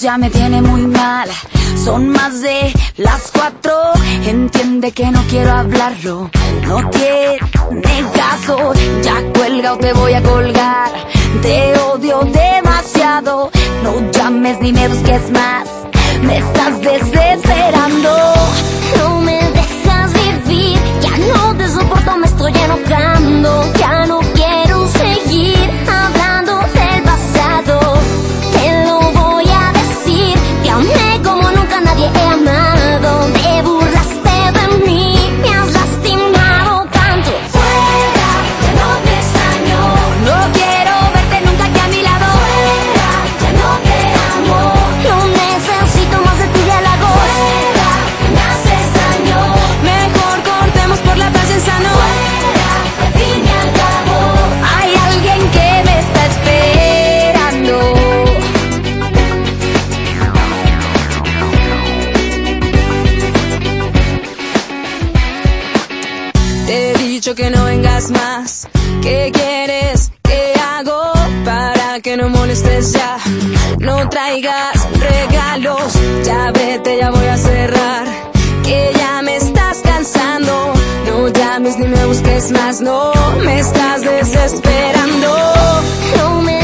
ya me tiene muy mal. Son más de las cuatro. Entiende que no quiero hablarlo. No tiene caso. Ya cuelga o te voy a colgar. Te odio demasiado. No llames ni me busques más. Me estás desesperando. No me Que no vengas más. ¿Qué quieres? ¿Qué hago para que no molestes ya? No traigas regalos. Ya vete, ya voy a cerrar. Que ya me estás cansando. No llames ni me busques más. No me estás desesperando. No me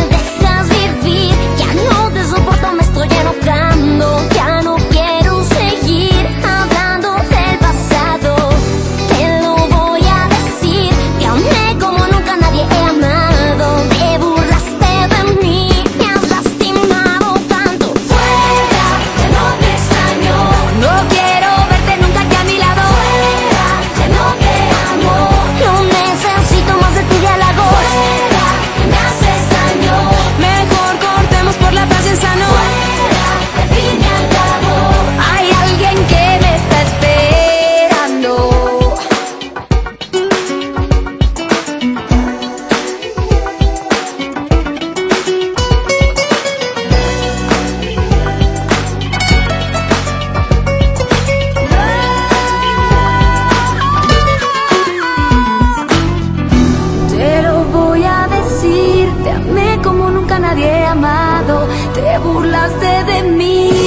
amado, te burlaste de mí.